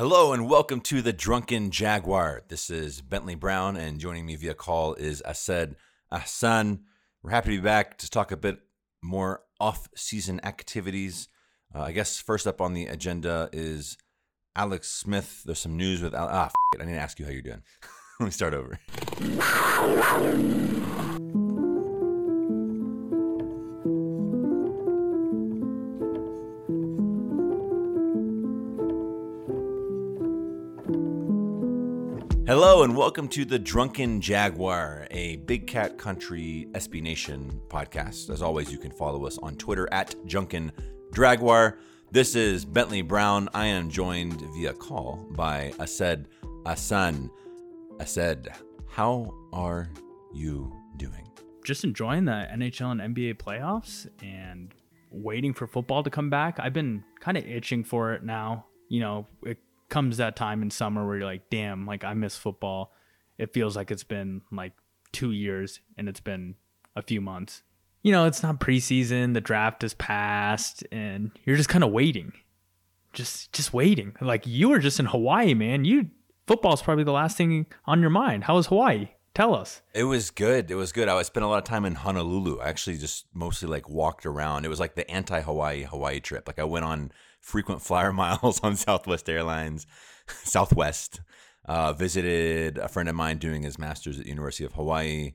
Hello and welcome to the Drunken Jaguar. This is Bentley Brown, and joining me via call is Ased Ahsan. We're happy to be back to talk a bit more off-season activities. Uh, I guess first up on the agenda is Alex Smith. There's some news with ah. F- it. I need to ask you how you're doing. Let me start over. Hello and welcome to the Drunken Jaguar, a Big Cat Country SB Nation podcast. As always, you can follow us on Twitter at Junkin Dragwar. This is Bentley Brown. I am joined via call by Ased Ahsan. Ased, how are you doing? just enjoying the NHL and NBA playoffs and waiting for football to come back. I've been kind of itching for it now. You know, it comes that time in summer where you're like, damn, like I miss football. It feels like it's been like two years and it's been a few months. You know, it's not preseason, the draft is passed, and you're just kind of waiting. Just just waiting. Like you were just in Hawaii, man. You football's probably the last thing on your mind. How was Hawaii? Tell us. It was good. It was good. I spent a lot of time in Honolulu. I actually just mostly like walked around. It was like the anti-Hawaii Hawaii trip. Like I went on frequent flyer miles on Southwest Airlines, Southwest. Uh, visited a friend of mine doing his master's at the University of Hawaii,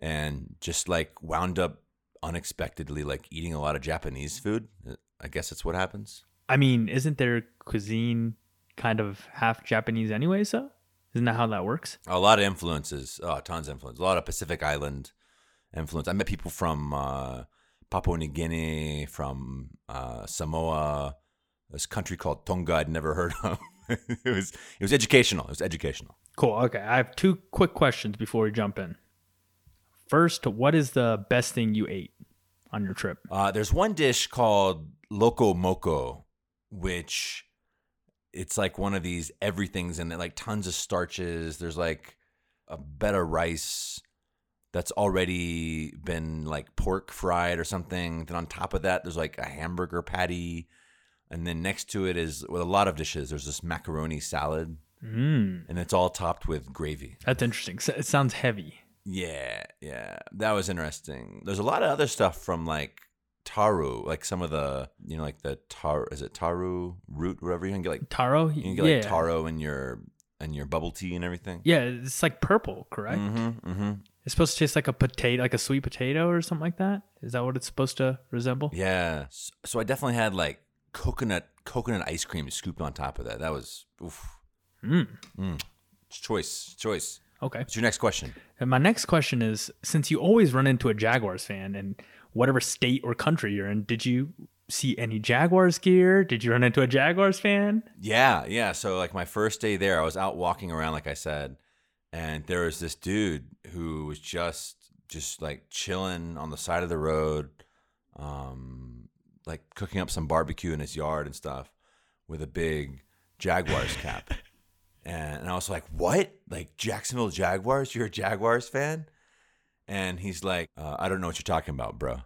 and just like wound up unexpectedly like eating a lot of Japanese food. I guess that's what happens. I mean, isn't their cuisine kind of half Japanese anyway? So isn't that how that works? A lot of influences. Oh, tons of influence. A lot of Pacific Island influence. I met people from uh, Papua New Guinea, from uh, Samoa, this country called Tonga I'd never heard of. it was it was educational. It was educational. Cool. Okay, I have two quick questions before we jump in. First, what is the best thing you ate on your trip? Uh, there's one dish called Loco Moco, which it's like one of these everything's in it, like tons of starches. There's like a bed of rice that's already been like pork fried or something. Then on top of that, there's like a hamburger patty. And then next to it is with a lot of dishes, there's this macaroni salad. Mm, And it's all topped with gravy. that's interesting. It sounds heavy. Yeah, yeah. That was interesting. There's a lot of other stuff from like taru, like some of the, you know, like the tar is it taru root, whatever you can get like Taro? you can get yeah. like taro in your and your bubble tea and everything. Yeah, it's like purple, correct? Mm-hmm. Mm-hmm. It's supposed to taste like a potato, like a sweet potato or something like that. Is that what it's supposed to resemble? Yeah. So I definitely had like coconut coconut ice cream scooped on top of that. That was oof. Mm. Mm. Choice. Choice. Okay. What's your next question? And my next question is since you always run into a Jaguars fan in whatever state or country you're in, did you see any Jaguars gear? Did you run into a Jaguars fan? Yeah, yeah. So like my first day there, I was out walking around, like I said, and there was this dude who was just just like chilling on the side of the road, um, like cooking up some barbecue in his yard and stuff, with a big Jaguars cap. And, and I was like, "What? Like Jacksonville Jaguars? You're a Jaguars fan?" And he's like, uh, "I don't know what you're talking about, bro.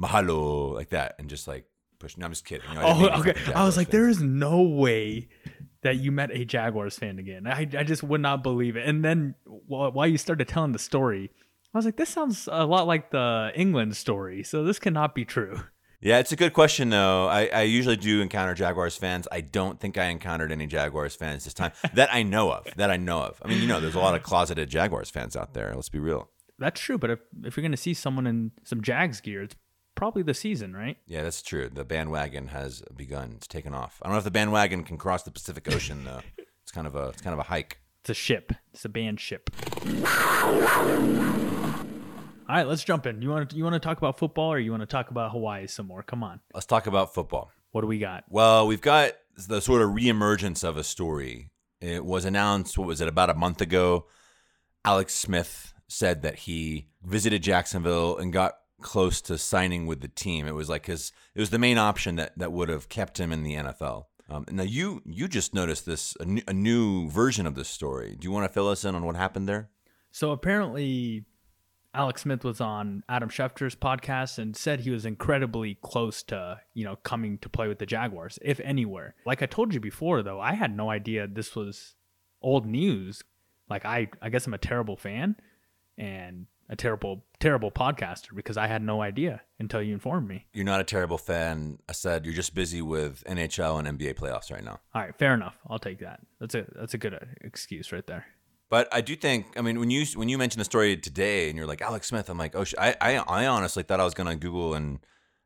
Mahalo, like that." And just like push. No, I'm just kidding. You know, I Oh, okay. I was like, fan. there is no way that you met a Jaguars fan again. I, I just would not believe it. And then while, while you started telling the story, I was like, this sounds a lot like the England story. So this cannot be true. Yeah, it's a good question though. I, I usually do encounter Jaguars fans. I don't think I encountered any Jaguars fans this time that I know of. That I know of. I mean, you know, there's a lot of closeted Jaguars fans out there. Let's be real. That's true. But if, if you're going to see someone in some Jags gear, it's probably the season, right? Yeah, that's true. The bandwagon has begun. It's taken off. I don't know if the bandwagon can cross the Pacific Ocean though. It's kind of a it's kind of a hike. It's a ship. It's a band ship. All right, let's jump in. You want to you want to talk about football or you want to talk about Hawaii some more? Come on. Let's talk about football. What do we got? Well, we've got the sort of reemergence of a story. It was announced, what was it, about a month ago? Alex Smith said that he visited Jacksonville and got close to signing with the team. It was like his, it was the main option that, that would have kept him in the NFL. Um, now you you just noticed this a new, a new version of this story. Do you want to fill us in on what happened there? So apparently, Alex Smith was on Adam Schefter's podcast and said he was incredibly close to, you know, coming to play with the Jaguars, if anywhere. Like I told you before, though, I had no idea this was old news. Like I, I guess I'm a terrible fan and a terrible, terrible podcaster because I had no idea until you informed me. You're not a terrible fan. I said you're just busy with NHL and NBA playoffs right now. All right, fair enough. I'll take that. That's a that's a good uh, excuse right there. But I do think, I mean, when you when you mentioned the story today, and you're like Alex Smith, I'm like, oh, sh- I, I I honestly thought I was gonna Google and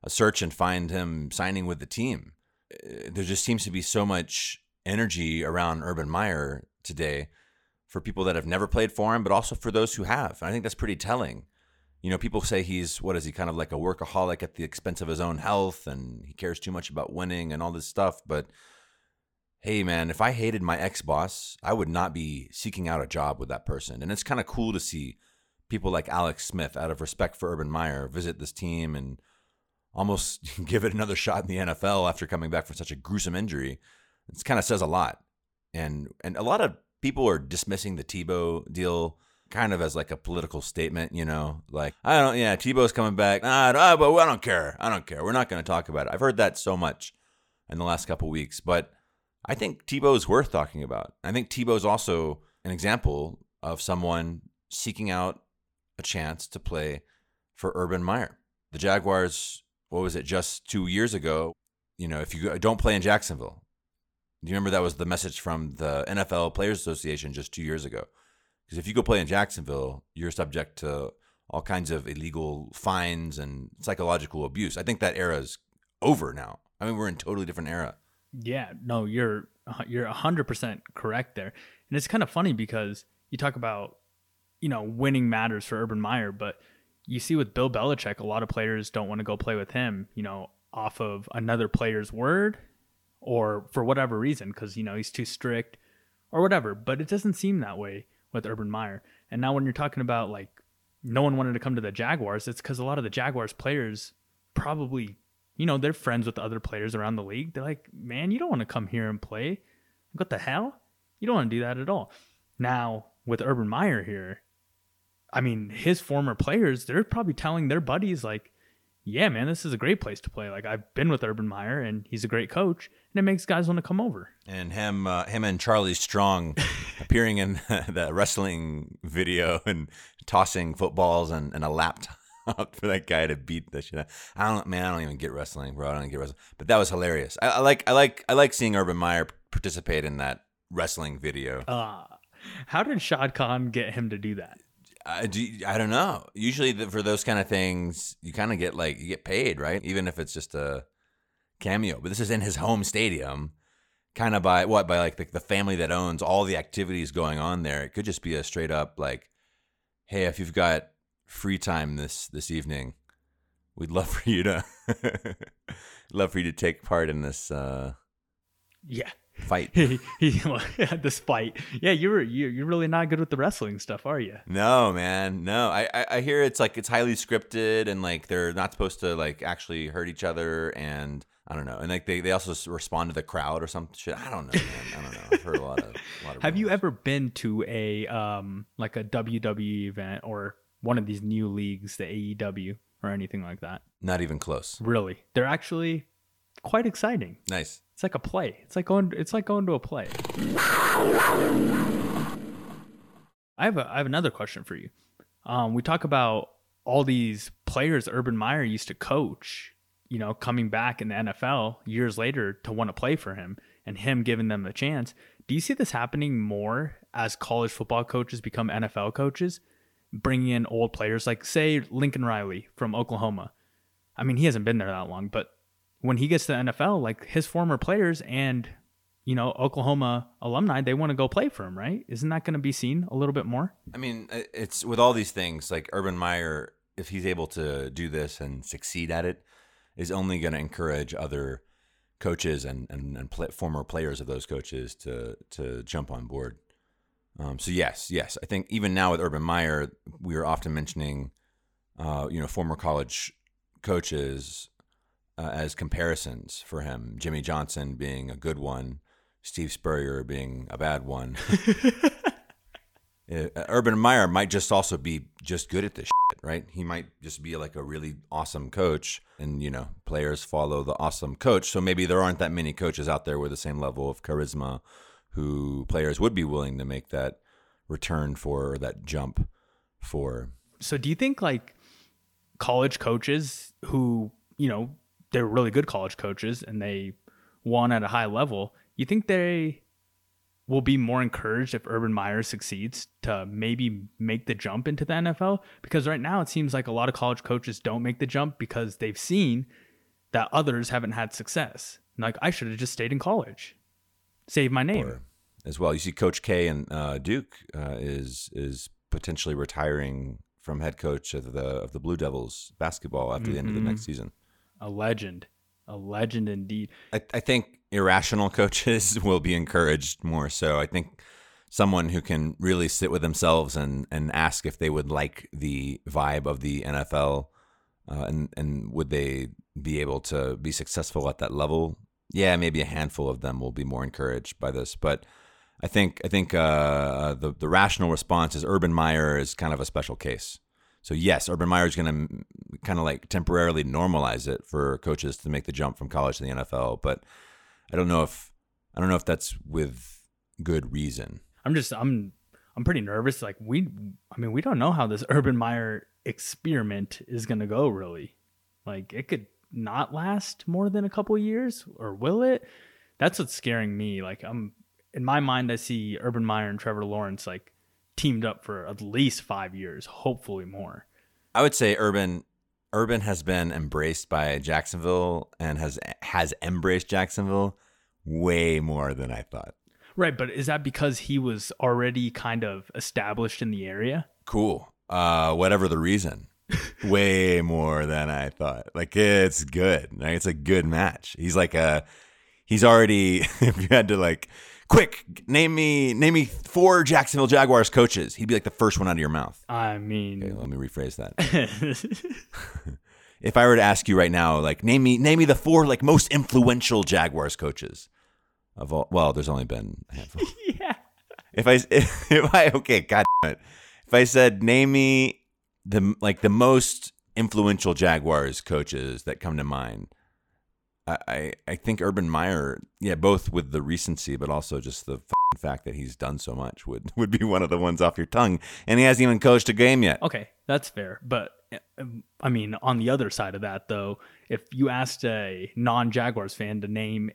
uh, search and find him signing with the team. Uh, There just seems to be so much energy around Urban Meyer today for people that have never played for him, but also for those who have. And I think that's pretty telling. You know, people say he's what is he kind of like a workaholic at the expense of his own health, and he cares too much about winning and all this stuff, but hey man, if I hated my ex boss, I would not be seeking out a job with that person. And it's kind of cool to see people like Alex Smith, out of respect for Urban Meyer, visit this team and almost give it another shot in the NFL after coming back from such a gruesome injury. It kind of says a lot. And and a lot of people are dismissing the Tebow deal kind of as like a political statement, you know, like I don't, yeah, Tebow's coming back, ah, but I don't care, I don't care. We're not going to talk about it. I've heard that so much in the last couple weeks, but I think Tebow's worth talking about. I think Tebow's also an example of someone seeking out a chance to play for Urban Meyer. The Jaguars, what was it, just two years ago? You know, if you don't play in Jacksonville, do you remember that was the message from the NFL Players Association just two years ago? Because if you go play in Jacksonville, you're subject to all kinds of illegal fines and psychological abuse. I think that era is over now. I mean, we're in a totally different era. Yeah, no, you're you're hundred percent correct there, and it's kind of funny because you talk about you know winning matters for Urban Meyer, but you see with Bill Belichick, a lot of players don't want to go play with him, you know, off of another player's word or for whatever reason, because you know he's too strict or whatever. But it doesn't seem that way with Urban Meyer. And now when you're talking about like no one wanted to come to the Jaguars, it's because a lot of the Jaguars players probably you know, they're friends with other players around the league. They're like, man, you don't want to come here and play. What the hell? You don't want to do that at all. Now, with Urban Meyer here, I mean, his former players, they're probably telling their buddies, like, yeah, man, this is a great place to play. Like, I've been with Urban Meyer and he's a great coach, and it makes guys want to come over. And him, uh, him and Charlie Strong appearing in the wrestling video and tossing footballs and, and a laptop for that guy to beat the shit. Out. I don't, man. I don't even get wrestling, bro. I don't get wrestling, but that was hilarious. I, I like, I like, I like seeing Urban Meyer participate in that wrestling video. Uh, how did Shad Khan get him to do that? I, do, I don't know. Usually the, for those kind of things, you kind of get like you get paid, right? Even if it's just a cameo. But this is in his home stadium, kind of by what by like the, the family that owns all the activities going on there. It could just be a straight up like, hey, if you've got free time this this evening, we'd love for you to love for you to take part in this uh, Yeah. Fight. he, he, this fight. Yeah, you're you're you're really not good with the wrestling stuff, are you? No, man, no. I, I I hear it's like it's highly scripted and like they're not supposed to like actually hurt each other and I don't know. And like they, they also respond to the crowd or some shit. I don't know, man. I don't know. I've heard a lot of. A lot of Have you ever been to a um like a WWE event or one of these new leagues, the AEW or anything like that? Not even close. Really, they're actually quite exciting. Nice. It's like a play. It's like going. It's like going to a play. I have a, I have another question for you. Um, we talk about all these players Urban Meyer used to coach. You know, coming back in the NFL years later to want to play for him and him giving them a chance. Do you see this happening more as college football coaches become NFL coaches, bringing in old players like say Lincoln Riley from Oklahoma? I mean, he hasn't been there that long, but when he gets to the NFL, like his former players and you know Oklahoma alumni, they want to go play for him, right? Isn't that going to be seen a little bit more? I mean, it's with all these things like Urban Meyer. If he's able to do this and succeed at it, is only going to encourage other coaches and and, and former players of those coaches to to jump on board. Um, so yes, yes, I think even now with Urban Meyer, we are often mentioning, uh, you know, former college coaches uh, as comparisons for him. Jimmy Johnson being a good one, Steve Spurrier being a bad one. Uh, Urban Meyer might just also be just good at this shit. right? He might just be like a really awesome coach, and you know, players follow the awesome coach. So maybe there aren't that many coaches out there with the same level of charisma who players would be willing to make that return for or that jump for. So do you think like college coaches who, you know, they're really good college coaches and they won at a high level, you think they will be more encouraged if Urban Meyer succeeds to maybe make the jump into the NFL? Because right now it seems like a lot of college coaches don't make the jump because they've seen that others haven't had success. Like I should have just stayed in college, save my name. Or as well, you see, Coach K and uh, Duke uh, is is potentially retiring from head coach of the of the Blue Devils basketball after mm-hmm. the end of the next season. A legend, a legend indeed. I, I think irrational coaches will be encouraged more so. I think someone who can really sit with themselves and, and ask if they would like the vibe of the NFL uh, and and would they be able to be successful at that level? Yeah, maybe a handful of them will be more encouraged by this, but I think I think uh, the the rational response is Urban Meyer is kind of a special case. So yes, Urban Meyer is going to kind of like temporarily normalize it for coaches to make the jump from college to the NFL, but I don't know if I don't know if that's with good reason. I'm just I'm I'm pretty nervous. Like we, I mean, we don't know how this Urban Meyer experiment is going to go. Really, like it could not last more than a couple years, or will it? That's what's scaring me. Like I'm in my mind, I see Urban Meyer and Trevor Lawrence like teamed up for at least five years, hopefully more. I would say Urban Urban has been embraced by Jacksonville and has has embraced Jacksonville way more than I thought. Right, but is that because he was already kind of established in the area? Cool. Uh, whatever the reason. way more than I thought. Like it's good. Like, it's a good match. He's like a he's already if you had to like quick name me name me four Jacksonville Jaguars coaches, he'd be like the first one out of your mouth. I mean, okay, let me rephrase that. if I were to ask you right now, like name me name me the four like most influential Jaguars coaches of all. Well, there's only been a handful. yeah. If I if, if I okay, god it. If I said name me the like the most influential Jaguars coaches that come to mind, I I think Urban Meyer, yeah, both with the recency, but also just the fact that he's done so much would would be one of the ones off your tongue, and he hasn't even coached a game yet. Okay, that's fair, but um, I mean, on the other side of that, though, if you asked a non-Jaguars fan to name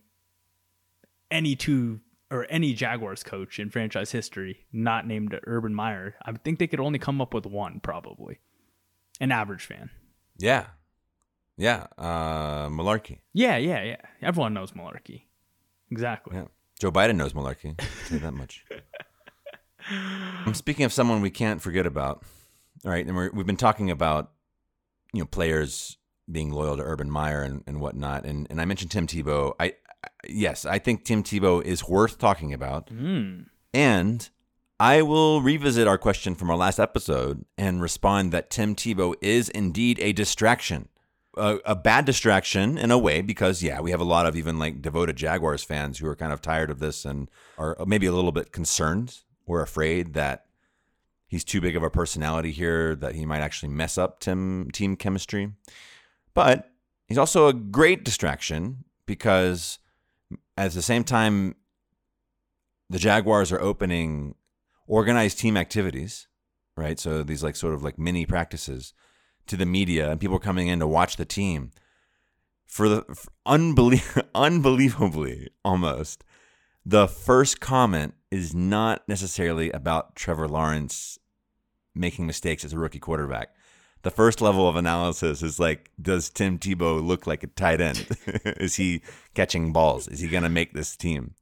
any two or any Jaguars coach in franchise history not named Urban Meyer, I think they could only come up with one, probably. An average fan. Yeah. Yeah. Uh, Mularkey. Yeah, yeah, yeah. Everyone knows Mularkey. Exactly. Yeah. Joe Biden knows Mularkey. say that much. I'm speaking of someone we can't forget about. All right. And we have been talking about, you know, players being loyal to Urban Meyer and, and whatnot. And, and I mentioned Tim Tebow. I, yes, I think Tim Tebow is worth talking about. Mm. And I will revisit our question from our last episode and respond that Tim Tebow is indeed a distraction. A, a, bad distraction in a way because yeah we have a lot of even like devoted jaguars fans who are kind of tired of this and are maybe a little bit concerned or afraid that he's too big of a personality here that he might actually mess up team team chemistry but he's also a great distraction because at the same time, the Jaguars are opening organized team activities, right? So these like sort of like mini practices to the media, and people are coming in to watch the team. For the for unbelie- unbelievably, almost, the first comment is not necessarily about Trevor Lawrence making mistakes as a rookie quarterback the first level of analysis is like, does Tim Tebow look like a tight end? is he catching balls? Is he going to make this team?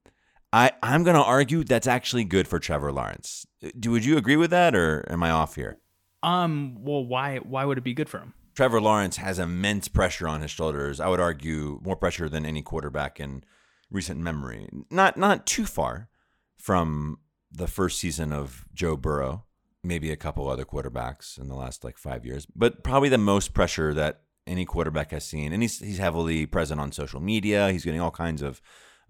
I, I'm going to argue that's actually good for Trevor Lawrence. Do would you agree with that, or am I off here? Um. Well, why why would it be good for him? Trevor Lawrence has immense pressure on his shoulders. I would argue more pressure than any quarterback in recent memory. Not not too far from the first season of Joe Burrow maybe a couple other quarterbacks in the last like five years, but probably the most pressure that any quarterback has seen. And he's he's heavily present on social media. He's getting all kinds of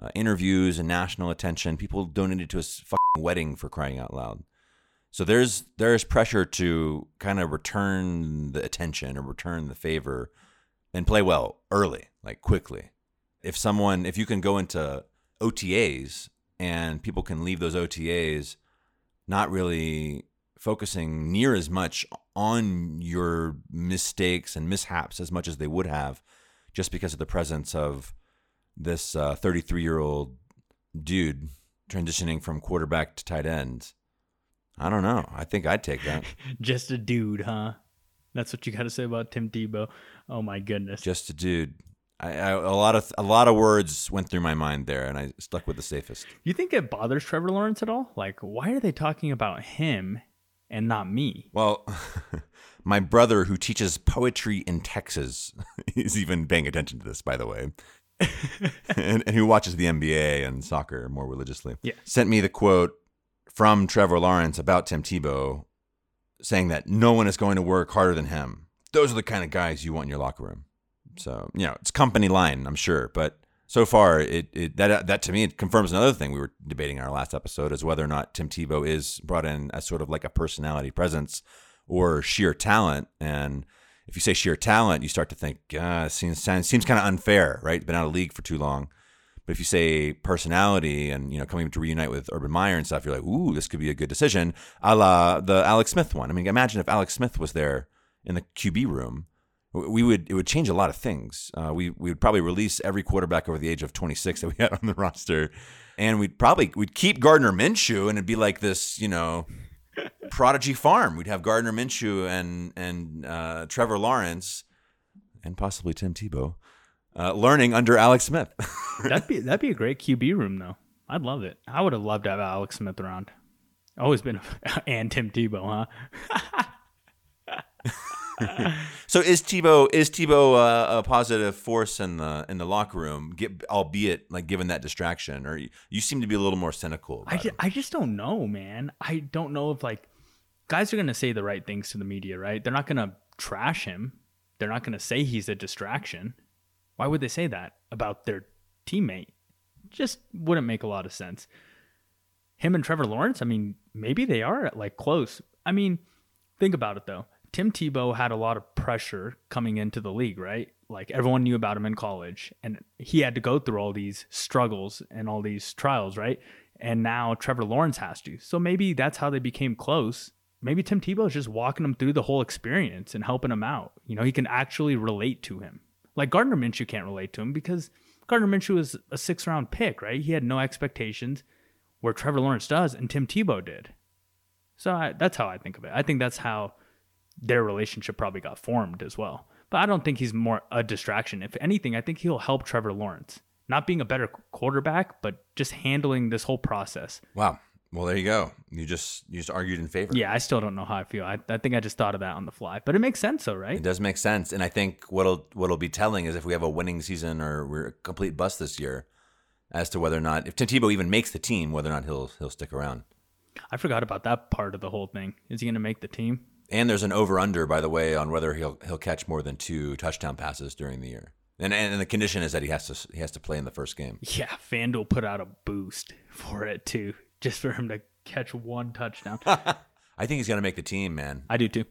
uh, interviews and national attention. People donated to his wedding for crying out loud. So there's there's pressure to kind of return the attention or return the favor and play well early, like quickly. If someone if you can go into OTAs and people can leave those OTAs not really focusing near as much on your mistakes and mishaps as much as they would have just because of the presence of this 33 uh, year old dude transitioning from quarterback to tight end I don't know. I think I'd take that. Just a dude, huh? That's what you got to say about Tim Tebow. Oh my goodness. Just a dude. I, I, a lot of a lot of words went through my mind there, and I stuck with the safest. You think it bothers Trevor Lawrence at all? Like, why are they talking about him and not me? Well, my brother, who teaches poetry in Texas, is even paying attention to this. By the way, and, and who watches the NBA and soccer more religiously. Yeah, sent me the quote from Trevor Lawrence about Tim Tebow saying that no one is going to work harder than him. Those are the kind of guys you want in your locker room. So, you know, it's company line, I'm sure, but so far it, it that that to me it confirms another thing we were debating in our last episode is whether or not Tim Tebow is brought in as sort of like a personality presence or sheer talent and if you say sheer talent, you start to think, uh, seems seems kind of unfair, right? Been out of league for too long. But if you say personality and you know coming to reunite with Urban Meyer and stuff, you're like, ooh, this could be a good decision, a la the Alex Smith one. I mean, imagine if Alex Smith was there in the QB room, we would it would change a lot of things. Uh, we we would probably release every quarterback over the age of 26 that we had on the roster, and we'd probably we'd keep Gardner Minshew, and it'd be like this, you know. prodigy farm. We'd have Gardner Minshew and and uh, Trevor Lawrence, and possibly Tim Tebow, uh, learning under Alex Smith. that'd be that'd be a great QB room though. I'd love it. I would have loved to have Alex Smith around. Always been a, and Tim Tebow, huh? so is Tebow is Tebow uh, a positive force in the in the locker room, get, albeit like given that distraction, or you, you seem to be a little more cynical. I just, I just don't know, man. I don't know if like guys are gonna say the right things to the media, right? They're not gonna trash him. They're not gonna say he's a distraction. Why would they say that about their teammate? Just wouldn't make a lot of sense. Him and Trevor Lawrence, I mean, maybe they are like close. I mean, think about it though. Tim Tebow had a lot of pressure coming into the league, right? Like everyone knew about him in college, and he had to go through all these struggles and all these trials, right? And now Trevor Lawrence has to. So maybe that's how they became close. Maybe Tim Tebow is just walking him through the whole experience and helping him out. You know, he can actually relate to him. Like Gardner Minshew can't relate to him because Gardner Minshew was a six round pick, right? He had no expectations, where Trevor Lawrence does, and Tim Tebow did. So I, that's how I think of it. I think that's how their relationship probably got formed as well. But I don't think he's more a distraction. If anything, I think he'll help Trevor Lawrence. Not being a better quarterback, but just handling this whole process. Wow. Well, there you go. You just you just argued in favor. Yeah, I still don't know how I feel. I, I think I just thought of that on the fly, but it makes sense, though, right? It does make sense, and I think what'll what'll be telling is if we have a winning season or we're a complete bust this year, as to whether or not if Tim even makes the team, whether or not he'll he'll stick around. I forgot about that part of the whole thing. Is he going to make the team? And there's an over under, by the way, on whether he'll he'll catch more than two touchdown passes during the year. And, and the condition is that he has to he has to play in the first game. Yeah, FanDuel put out a boost for it too, just for him to catch one touchdown. I think he's going to make the team, man. I do too.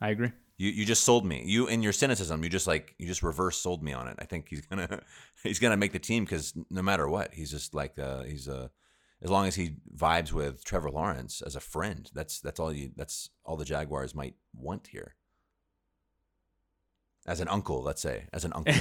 I agree. You you just sold me. You in your cynicism, you just like you just reverse sold me on it. I think he's gonna he's gonna make the team because no matter what, he's just like uh, he's a uh, as long as he vibes with Trevor Lawrence as a friend. That's that's all you that's all the Jaguars might want here. As an uncle, let's say, as an uncle.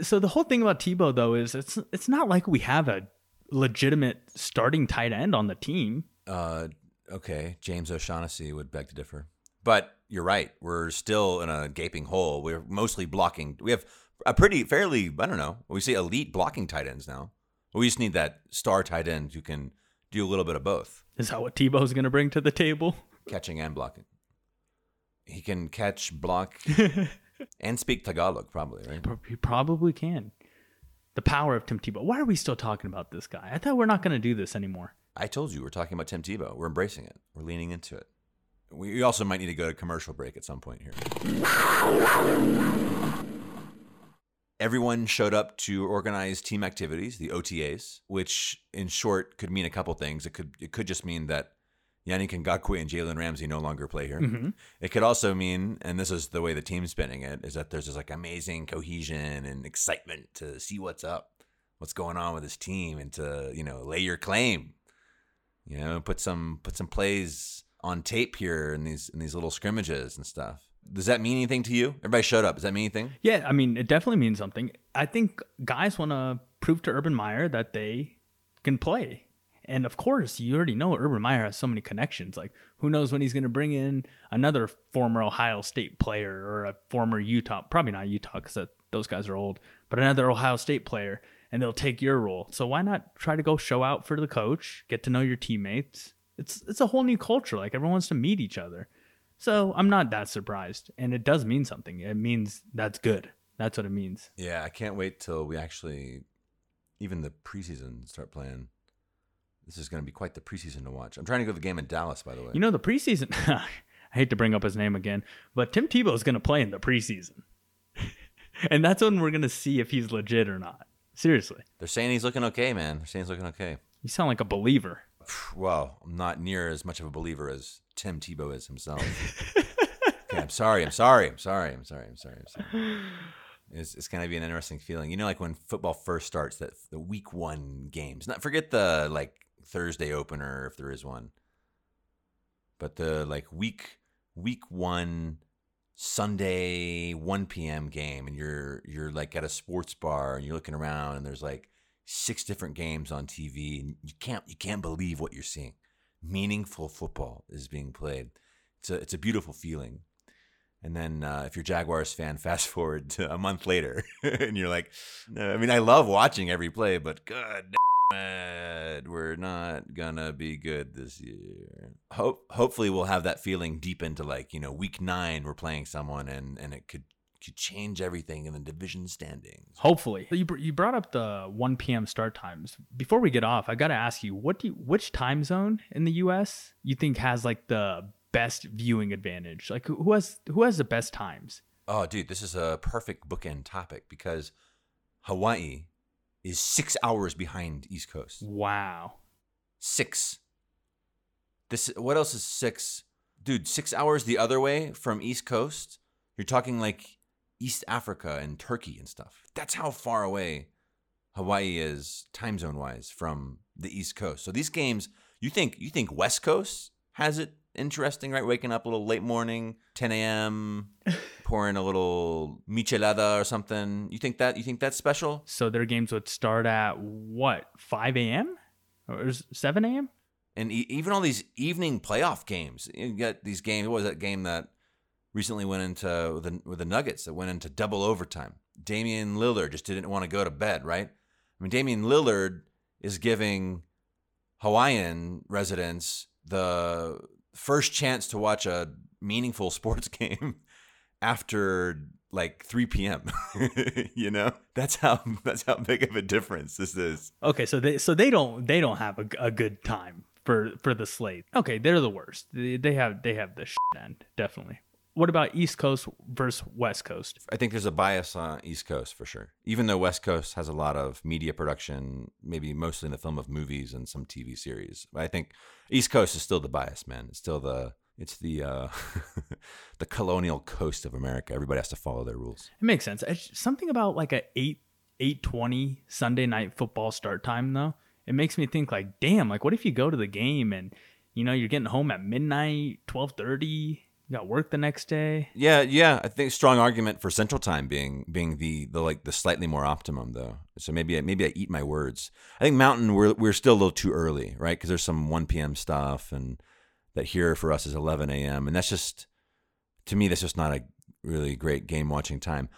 so the whole thing about Tebow though is it's it's not like we have a legitimate starting tight end on the team. Uh, okay, James O'Shaughnessy would beg to differ, but you're right. We're still in a gaping hole. We're mostly blocking. We have a pretty fairly, I don't know. We say elite blocking tight ends now. We just need that star tight end who can do a little bit of both. Is that what Tebow's going to bring to the table? Catching and blocking. He can catch, block, and speak Tagalog, probably, right? He probably can the power of Tim Tebow. Why are we still talking about this guy? I thought we're not going to do this anymore. I told you we're talking about Tim Tebow. We're embracing it. We're leaning into it. We also might need to go to commercial break at some point here. Everyone showed up to organize team activities, the OTAs, which in short could mean a couple things. It could it could just mean that Yannick Ngakoue and Jalen Ramsey no longer play here. Mhm. It could also mean, and this is the way the team's spinning it, is that there's this like amazing cohesion and excitement to see what's up, what's going on with this team, and to you know lay your claim, you know, put some put some plays on tape here in these in these little scrimmages and stuff. Does that mean anything to you? Everybody showed up. Does that mean anything? Yeah, I mean, it definitely means something. I think guys want to prove to Urban Meyer that they can play. And of course, you already know Urban Meyer has so many connections. Like, who knows when he's going to bring in another former Ohio State player or a former Utah, probably not Utah because those guys are old, but another Ohio State player, and they'll take your role. So why not try to go show out for the coach, get to know your teammates? It's it's a whole new culture. Like everyone wants to meet each other. So I'm not that surprised, and it does mean something. It means that's good. That's what it means. Yeah, I can't wait till we actually, even the preseason, start playing. This is going to be quite the preseason to watch. I'm trying to go to the game in Dallas, by the way. You know, the preseason. I hate to bring up his name again, but Tim Tebow is going to play in the preseason, and that's when we're going to see if he's legit or not. Seriously, They're saying he's looking okay, man. They're saying he's looking okay. you sound like a believer. Well, I'm not near as much of a believer as Tim Tebow is himself. okay, I'm sorry. I'm sorry. I'm sorry. I'm sorry. I'm sorry. I'm sorry. It's, it's going to be an interesting feeling. You know, like when football first starts, that the week one games. Not forget the like Thursday opener if there is one, but the like week week one Sunday 1 p.m. game, and you're you're like at a sports bar and you're looking around and there's like six different games on TV, and you can't you can't believe what you're seeing. Meaningful football is being played. It's a it's a beautiful feeling. And then uh, if you're Jaguars fan, fast forward to a month later, and you're like, no, I mean, I love watching every play, but God we're not gonna be good this year. Hope hopefully we'll have that feeling deep into like you know week nine we're playing someone and and it could could change everything in the division standings. Hopefully, you br- you brought up the 1 p.m. start times. Before we get off, I got to ask you, what do you, which time zone in the U.S. you think has like the best viewing advantage? Like who has who has the best times? Oh, dude, this is a perfect bookend topic because Hawaii is six hours behind East Coast. Wow. Six. This what else is six? Dude, six hours the other way from East Coast. You're talking like East Africa and Turkey and stuff. That's how far away Hawaii is time zone wise from the East Coast. So these games, you think you think West Coast has it interesting, right? Waking up a little late morning, 10 a.m., pouring a little michelada or something. You think that you think that's special? So their games would start at what 5 a.m. or 7 a.m. And e- even all these evening playoff games, you get these games. What was that game that recently went into with the, with the Nuggets that went into double overtime? Damian Lillard just didn't want to go to bed, right? I mean, Damian Lillard is giving Hawaiian residents the first chance to watch a meaningful sports game after like 3 p.m. you know, that's how that's how big of a difference this is. Okay, so they so they don't they don't have a, a good time for for the slate. Okay, they're the worst. They, they have they have the end definitely. What about East Coast versus West Coast? I think there's a bias on East Coast for sure. Even though West Coast has a lot of media production, maybe mostly in the film of movies and some TV series. But I think East Coast is still the bias, man. It's still the it's the uh, the colonial coast of America. Everybody has to follow their rules. It makes sense. It's something about like a eight eight twenty Sunday night football start time though. It makes me think like, damn, like what if you go to the game and you know you're getting home at midnight, twelve thirty. You got work the next day. Yeah, yeah. I think strong argument for Central Time being being the the like the slightly more optimum though. So maybe I, maybe I eat my words. I think Mountain we're we're still a little too early, right? Because there's some 1 p.m. stuff and that here for us is 11 a.m. and that's just to me that's just not a really great game watching time.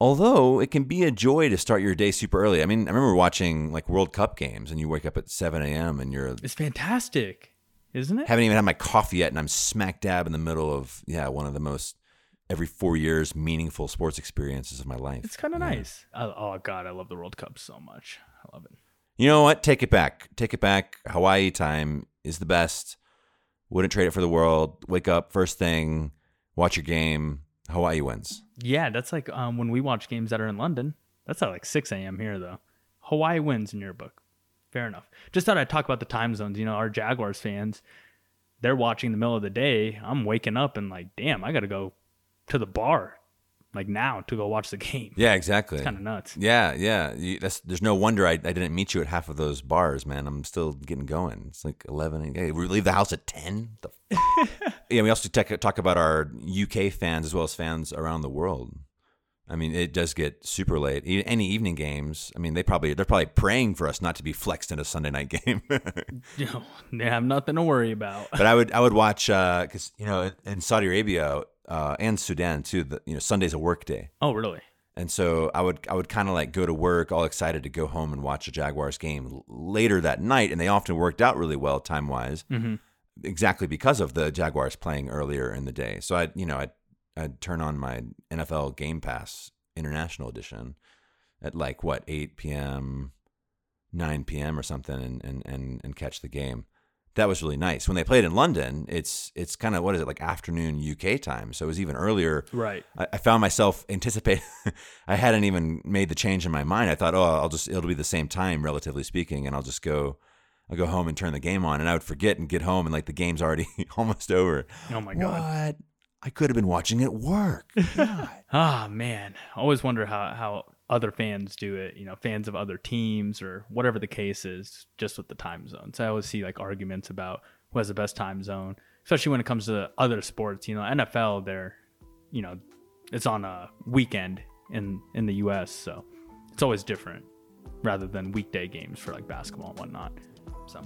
Although it can be a joy to start your day super early. I mean, I remember watching like World Cup games and you wake up at 7 a.m. and you're It's fantastic, isn't it? haven't even had my coffee yet, and I'm smack dab in the middle of yeah one of the most every four years meaningful sports experiences of my life. It's kind of Yeah. nice. Oh, oh God, I love the World Cup so much. I love it. You know what? Take it back. Take it back. Hawaii time is the best. Wouldn't trade it for the world. Wake up first thing, watch your game. Hawaii wins. Yeah, that's like um, when we watch games that are in London. That's at like 6 a.m. here, though. Hawaii wins in your book. Fair enough. Just thought I'd talk about the time zones. You know, our Jaguars fans, they're watching in the middle of the day. I'm waking up and like, damn, I got to go to the bar like now to go watch the game. Yeah, exactly. Kind of nuts. Yeah, yeah. You, that's there's no wonder I, I didn't meet you at half of those bars, man. I'm still getting going. It's like eleven. Hey, we leave the house at ten. The f- yeah, we also talk, talk about our UK fans as well as fans around the world. I mean, it does get super late. Any evening games, I mean, they probably they're probably praying for us not to be flexed in a Sunday night game. Know, they have nothing to worry about. but I would I would watch because you know in Saudi Arabia uh, and Sudan too. The, you know Sunday's a work day. Oh, really? And so I would I would kind of like go to work all excited to go home and watch a Jaguars game later that night, and they often worked out really well time wise, Mm-hmm. exactly because of the Jaguars playing earlier in the day. So I you know I'd I'd turn on my NFL Game Pass International Edition at like what eight p.m., nine p.m. or something, and and and, and catch the game. That was really nice. When they played in London, it's it's kind of what is it like afternoon UK time, so it was even earlier. Right. I, I found myself anticipating. I hadn't even made the change in my mind. I thought, oh, I'll just it'll be the same time, relatively speaking, and I'll just go. I'll go home and turn the game on, and I would forget and get home, and like the game's already almost over. Oh my god. What? I could have been watching it work. God. Ah man, I always wonder how how other fans do it. You know, fans of other teams or whatever the case is, just with the time zones. I always see like arguments about who has the best time zone, especially when it comes to other sports. You know, NFL, they're, you know, it's on a weekend in in the U.S., so it's always different rather than weekday games for like basketball and whatnot. So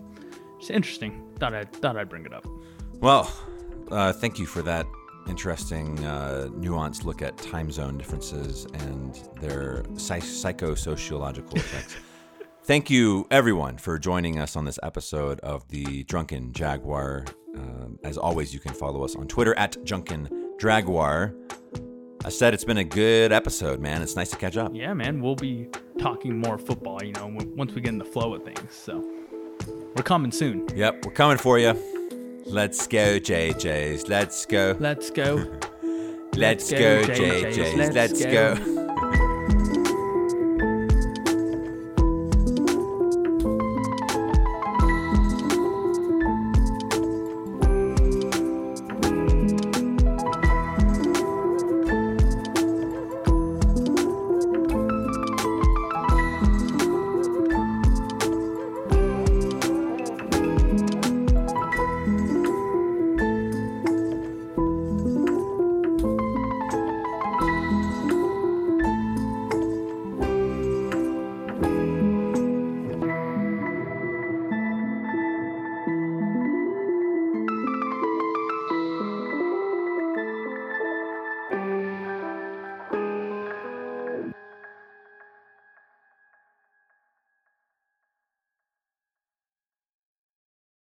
it's interesting. Thought I would thought I'd bring it up. well, uh, thank you for that interesting, uh, nuanced look at time zone differences and their psych- psychosociological effects. Thank you, everyone, for joining us on this episode of the Drunken Jaguar. Um, as always, you can follow us on Twitter at Drunken Jaguar. I said it's been a good episode, man. It's nice to catch up. Yeah, man, we'll be talking more football. You know, once we get in the flow of things. So we're coming soon. Yep, we're coming for you. Let's go, JJs. Let's go. Let's go. Let's go, go, JJs. JJs. Let's Let's go. go.